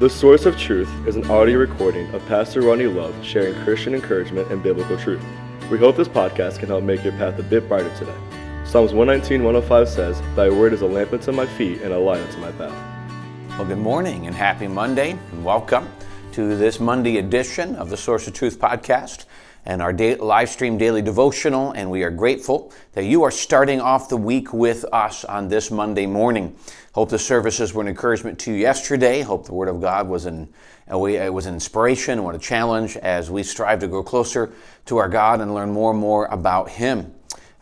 The Source of Truth is an audio recording of Pastor Ronnie Love sharing Christian encouragement and biblical truth. We hope this podcast can help make your path a bit brighter today. Psalms 119, 105 says, Thy word is a lamp unto my feet and a light unto my path. Well, good morning and happy Monday, and welcome to this Monday edition of the Source of Truth podcast and our live stream daily devotional. And we are grateful that you are starting off the week with us on this Monday morning. Hope the services were an encouragement to you yesterday. Hope the Word of God was an, it was an inspiration and what a challenge as we strive to grow closer to our God and learn more and more about Him.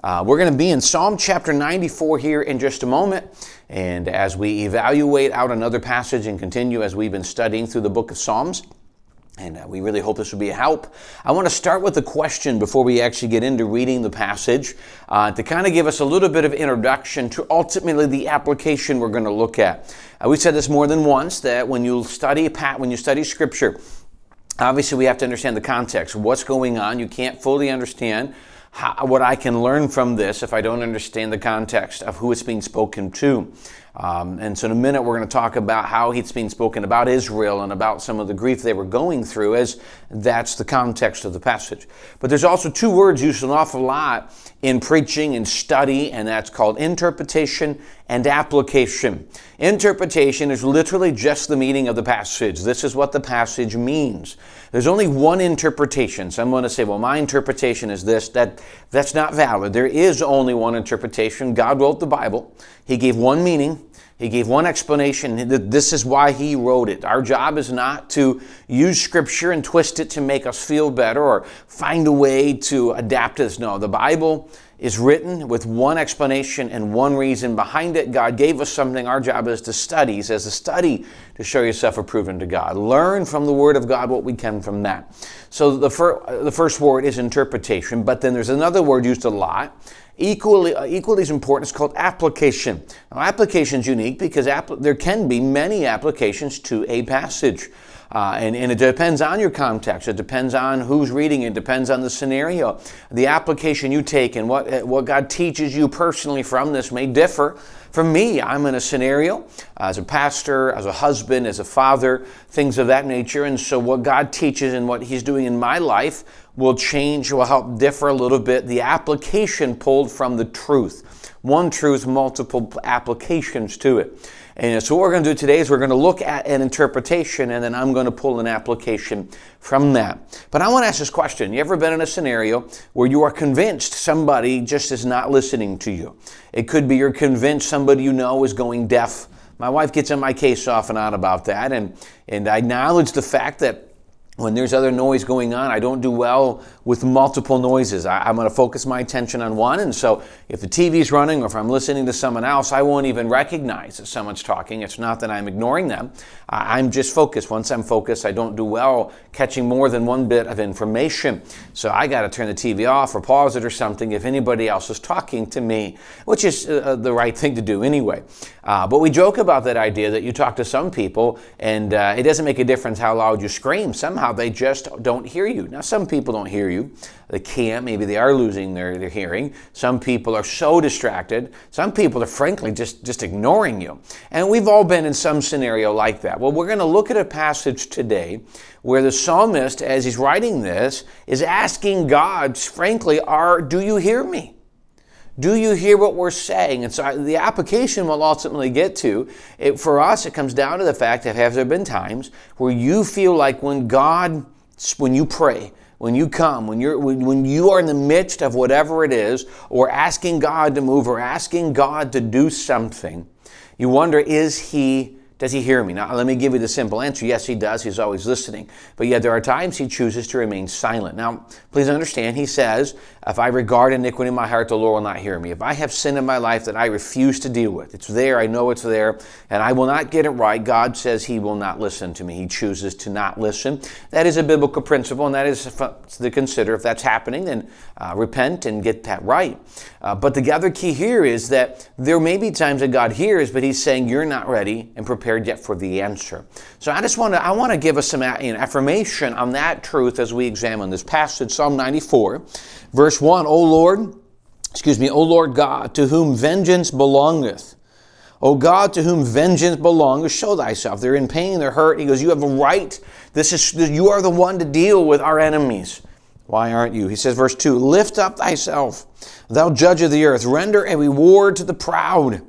Uh, we're going to be in Psalm chapter 94 here in just a moment. And as we evaluate out another passage and continue as we've been studying through the book of Psalms, and uh, we really hope this will be a help. I want to start with a question before we actually get into reading the passage uh, to kind of give us a little bit of introduction to ultimately the application we're going to look at. Uh, we've said this more than once that when you study Pat, when you study Scripture, obviously we have to understand the context, what's going on. You can't fully understand how, what I can learn from this if I don't understand the context of who it's being spoken to. Um, and so in a minute, we're going to talk about how he's being spoken about Israel and about some of the grief they were going through, as that's the context of the passage. But there's also two words used an awful lot in preaching and study, and that's called interpretation and application. Interpretation is literally just the meaning of the passage. This is what the passage means. There's only one interpretation. Someone to say, well, my interpretation is this. That, that's not valid. There is only one interpretation. God wrote the Bible. He gave one meaning. He gave one explanation. that This is why he wrote it. Our job is not to use scripture and twist it to make us feel better or find a way to adapt this. No, the Bible is written with one explanation and one reason behind it. God gave us something. Our job is to study. He says to study to show yourself approved to God. Learn from the Word of God what we can from that. So the, fir- the first word is interpretation, but then there's another word used a lot equally, uh, equally as important is called application. Now, application is unique because there can be many applications to a passage. Uh, and, and, it depends on your context. It depends on who's reading. It depends on the scenario. The application you take and what, uh, what God teaches you personally from this may differ. For me, I'm in a scenario as a pastor, as a husband, as a father, things of that nature. And so what God teaches and what He's doing in my life will change, will help differ a little bit. The application pulled from the truth. One truth, multiple applications to it. And so what we're going to do today is we're going to look at an interpretation and then I'm going to pull an application from that. But I want to ask this question. You ever been in a scenario where you are convinced somebody just is not listening to you? It could be you're convinced somebody you know is going deaf. My wife gets in my case off and on about that and, and I acknowledge the fact that when there's other noise going on, I don't do well with multiple noises. I, am going to focus my attention on one. And so if the TV's running or if I'm listening to someone else, I won't even recognize that someone's talking. It's not that I'm ignoring them. I, I'm just focused. Once I'm focused, I don't do well catching more than one bit of information. So I got to turn the TV off or pause it or something if anybody else is talking to me, which is uh, uh, the right thing to do anyway. Uh, but we joke about that idea that you talk to some people and uh, it doesn't make a difference how loud you scream. Somehow somehow they just don't hear you. Now, some people don't hear you. They can't. Maybe they are losing their, their hearing. Some people are so distracted. Some people are frankly just, just ignoring you. And we've all been in some scenario like that. Well, we're going to look at a passage today where the psalmist, as he's writing this, is asking God, frankly, are, do you hear me? Do you hear what we're saying? And so the application we'll ultimately get to, it, for us, it comes down to the fact that have there been times where you feel like when God, when you pray, when you come, when you're when you are in the midst of whatever it is, or asking God to move, or asking God to do something, you wonder, is He does he hear me? Now, let me give you the simple answer. Yes, he does. He's always listening. But yet, there are times he chooses to remain silent. Now, please understand, he says, If I regard iniquity in my heart, the Lord will not hear me. If I have sin in my life that I refuse to deal with, it's there, I know it's there, and I will not get it right, God says he will not listen to me. He chooses to not listen. That is a biblical principle, and that is to consider. If that's happening, then uh, repent and get that right. Uh, but the other key here is that there may be times that God hears, but he's saying, You're not ready and prepared prepared yet for the answer. So I just want to I want to give us some uh, you know, affirmation on that truth as we examine this passage, Psalm 94, verse 1. O Lord, excuse me, O Lord God, to whom vengeance belongeth. O God, to whom vengeance belongs, show thyself. They're in pain, they're hurt. He goes, You have a right. This is you are the one to deal with our enemies. Why aren't you? He says, verse 2 Lift up thyself, thou judge of the earth, render a reward to the proud.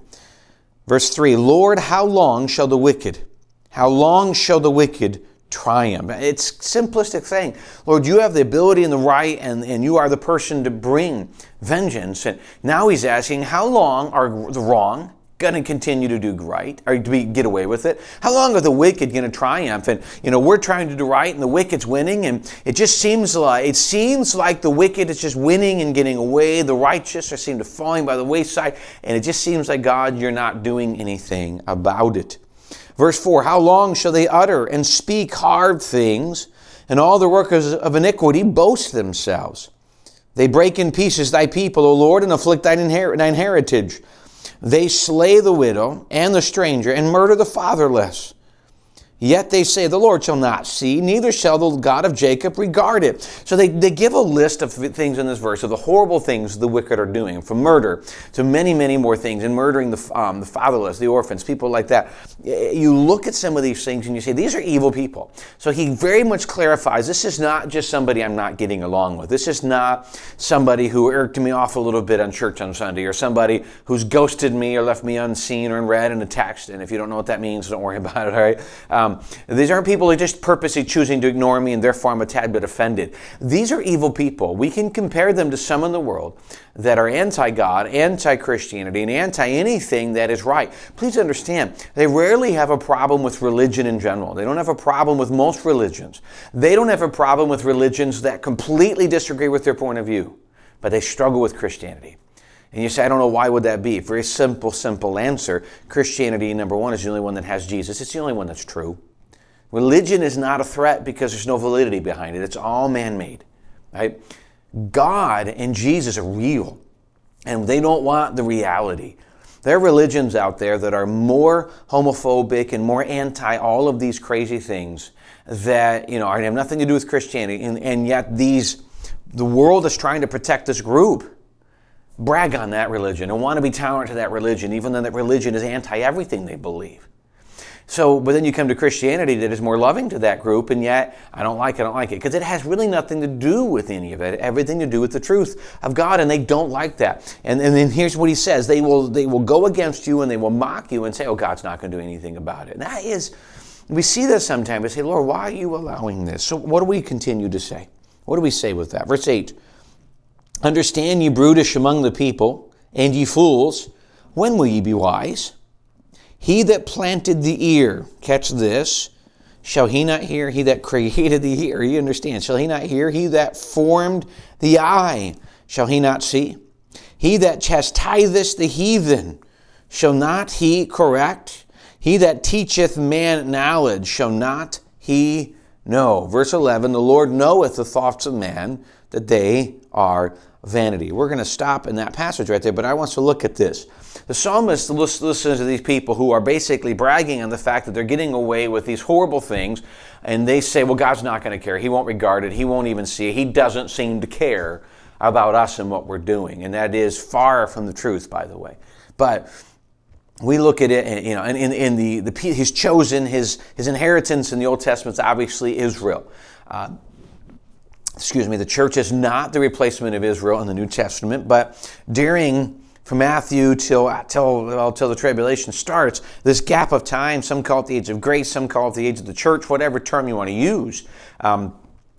Verse 3 Lord, how long shall the wicked, how long shall the wicked triumph? It's simplistic saying, Lord, you have the ability and the right, and, and you are the person to bring vengeance. And now he's asking, how long are the wrong going to continue to do right or to be, get away with it? How long are the wicked going to triumph? And you know, we're trying to do right, and the wicked's winning, and it just seems like it seems like the wicked is just winning and getting away. The righteous are seem to falling by the wayside, and it just seems like God, you're not doing anything about it. Verse 4 How long shall they utter and speak hard things, and all the workers of iniquity boast themselves? They break in pieces thy people, O Lord, and afflict thine, inher- thine heritage. They slay the widow and the stranger and murder the fatherless. Yet they say, The Lord shall not see, neither shall the God of Jacob regard it. So they, they give a list of things in this verse of the horrible things the wicked are doing, from murder to many, many more things, and murdering the, um, the fatherless, the orphans, people like that. You look at some of these things and you say, These are evil people. So he very much clarifies this is not just somebody I'm not getting along with. This is not somebody who irked me off a little bit on church on Sunday, or somebody who's ghosted me or left me unseen or in a text. And if you don't know what that means, don't worry about it, all right? Um, these aren't people who are just purposely choosing to ignore me and therefore I'm a tad bit offended. These are evil people. We can compare them to some in the world that are anti God, anti Christianity, and anti anything that is right. Please understand, they rarely have a problem with religion in general. They don't have a problem with most religions. They don't have a problem with religions that completely disagree with their point of view, but they struggle with Christianity. And you say, I don't know why would that be? Very simple, simple answer. Christianity, number one, is the only one that has Jesus. It's the only one that's true. Religion is not a threat because there's no validity behind it. It's all man-made. Right? God and Jesus are real. And they don't want the reality. There are religions out there that are more homophobic and more anti all of these crazy things that, you know, have nothing to do with Christianity. And, and yet these, the world is trying to protect this group brag on that religion and want to be tolerant to that religion, even though that religion is anti everything they believe. So, but then you come to Christianity that is more loving to that group, and yet I don't like it, I don't like it, because it has really nothing to do with any of it, everything to do with the truth of God, and they don't like that. And, and then here's what he says they will, they will go against you and they will mock you and say, oh, God's not going to do anything about it. And that is, we see this sometimes. We say, Lord, why are you allowing this? So, what do we continue to say? What do we say with that? Verse 8 Understand, ye brutish among the people, and ye fools, when will ye be wise? He that planted the ear, catch this, shall he not hear? He that created the ear, you understand, shall he not hear? He that formed the eye, shall he not see? He that chastiseth the heathen, shall not he correct? He that teacheth man knowledge, shall not he know? Verse 11 The Lord knoweth the thoughts of man, that they are vanity. We're going to stop in that passage right there, but I want to look at this. The psalmist listens to these people who are basically bragging on the fact that they're getting away with these horrible things, and they say, Well, God's not going to care. He won't regard it. He won't even see it. He doesn't seem to care about us and what we're doing. And that is far from the truth, by the way. But we look at it, you know, and in, in the, the he's chosen his his inheritance in the Old Testament is obviously Israel. Uh, excuse me, the church is not the replacement of Israel in the New Testament, but during from Matthew till till well, till the tribulation starts, this gap of time, some call it the age of grace, some call it the age of the church, whatever term you want to use. Um,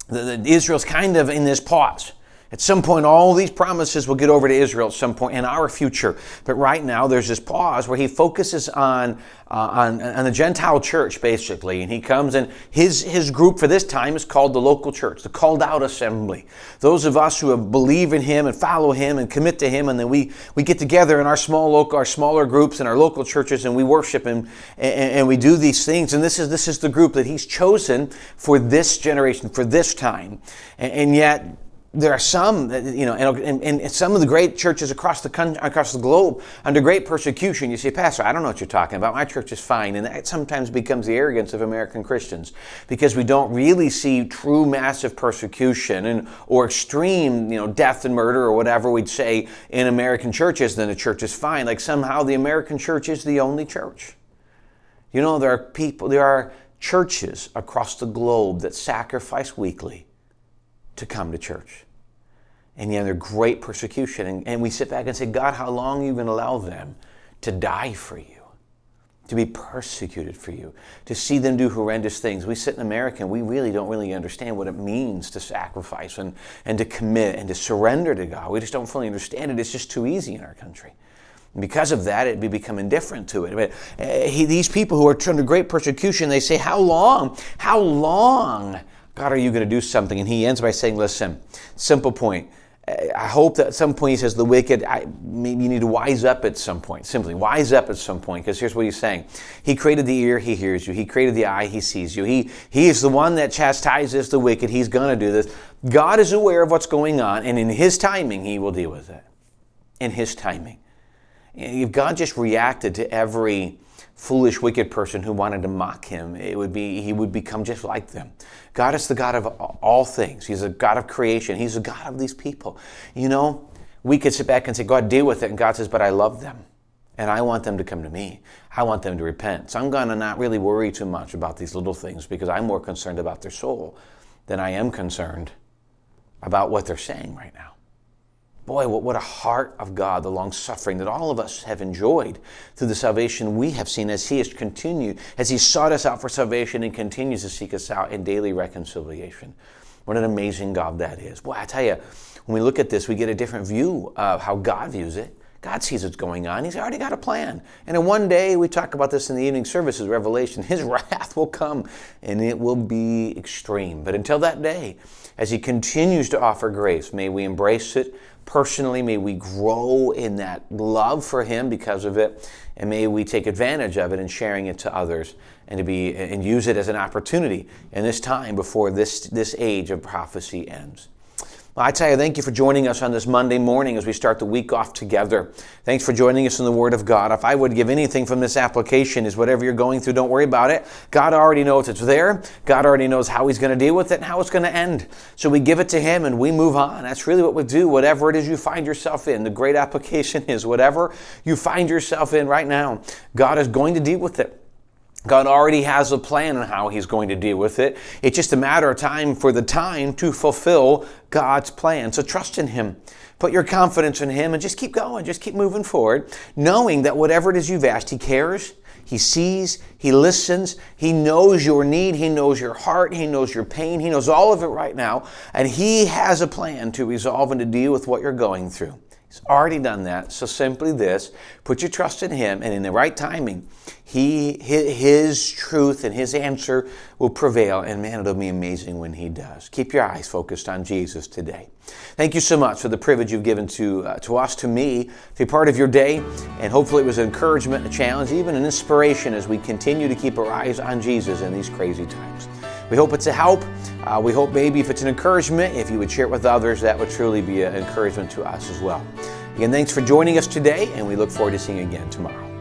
the, the, Israel's kind of in this pause. At some point, all these promises will get over to Israel at some point in our future. But right now, there's this pause where he focuses on, uh, on, on the Gentile church, basically. And he comes and his, his group for this time is called the local church, the called out assembly. Those of us who have believe in him and follow him and commit to him, and then we, we get together in our small local, our smaller groups and our local churches and we worship him and, and we do these things. And this is, this is the group that he's chosen for this generation, for this time. and, and yet, there are some, you know, and, and, some of the great churches across the country, across the globe under great persecution. You say, Pastor, I don't know what you're talking about. My church is fine, and that sometimes becomes the arrogance of American Christians because we don't really see true massive persecution and or extreme, you know, death and murder or whatever we'd say in American churches. Then the church is fine. Like somehow the American church is the only church. You know, there are people, there are churches across the globe that sacrifice weekly to come to church. And yet they're great persecution. And, and we sit back and say, God, how long are you going to allow them to die for you? To be persecuted for you, to see them do horrendous things. We sit in America and we really don't really understand what it means to sacrifice and, and to commit and to surrender to God. We just don't fully understand it. It's just too easy in our country. Because of that, it become indifferent to it. But uh, he, these people who are under great persecution, they say, How long? How long, God, are you going to do something? And he ends by saying, Listen, simple point. I hope that at some point he says the wicked, I, maybe you need to wise up at some point. Simply wise up at some point, because here's what he's saying: He created the ear, he hears you. He created the eye, he sees you. He he is the one that chastises the wicked. He's going to do this. God is aware of what's going on, and in His timing, He will deal with it. In His timing, if God just reacted to every foolish, wicked person who wanted to mock him, it would be he would become just like them. God is the God of all things. He's a God of creation. He's a God of these people. You know, we could sit back and say, God, deal with it. And God says, but I love them. And I want them to come to me. I want them to repent. So I'm going to not really worry too much about these little things because I'm more concerned about their soul than I am concerned about what they're saying right now. Boy, what, what a heart of God, the long suffering that all of us have enjoyed through the salvation we have seen as He has continued, as He sought us out for salvation and continues to seek us out in daily reconciliation. What an amazing God that is. Boy, I tell you, when we look at this, we get a different view of how God views it. God sees what's going on. He's already got a plan. And in one day, we talk about this in the evening services, Revelation, His wrath will come and it will be extreme. But until that day, as He continues to offer grace, may we embrace it personally. May we grow in that love for Him because of it, and may we take advantage of it in sharing it to others and to be and use it as an opportunity in this time before this this age of prophecy ends. Well, I tell you, thank you for joining us on this Monday morning as we start the week off together. Thanks for joining us in the Word of God. If I would give anything from this application, is whatever you're going through, don't worry about it. God already knows it's there. God already knows how He's going to deal with it and how it's going to end. So we give it to Him and we move on. That's really what we do, whatever it is you find yourself in. The great application is whatever you find yourself in right now, God is going to deal with it. God already has a plan on how He's going to deal with it. It's just a matter of time for the time to fulfill God's plan. So trust in Him. Put your confidence in Him and just keep going. Just keep moving forward, knowing that whatever it is you've asked, He cares. He sees, He listens, He knows your need, He knows your heart, He knows your pain, He knows all of it right now, and He has a plan to resolve and to deal with what you're going through. He's already done that. So simply this put your trust in Him, and in the right timing, he, His truth and His answer will prevail. And man, it'll be amazing when He does. Keep your eyes focused on Jesus today. Thank you so much for the privilege you've given to, uh, to us, to me, to be part of your day. And hopefully it was an encouragement, a challenge, even an inspiration as we continue to keep our eyes on Jesus in these crazy times. We hope it's a help. Uh, we hope maybe if it's an encouragement, if you would share it with others, that would truly be an encouragement to us as well. Again, thanks for joining us today, and we look forward to seeing you again tomorrow.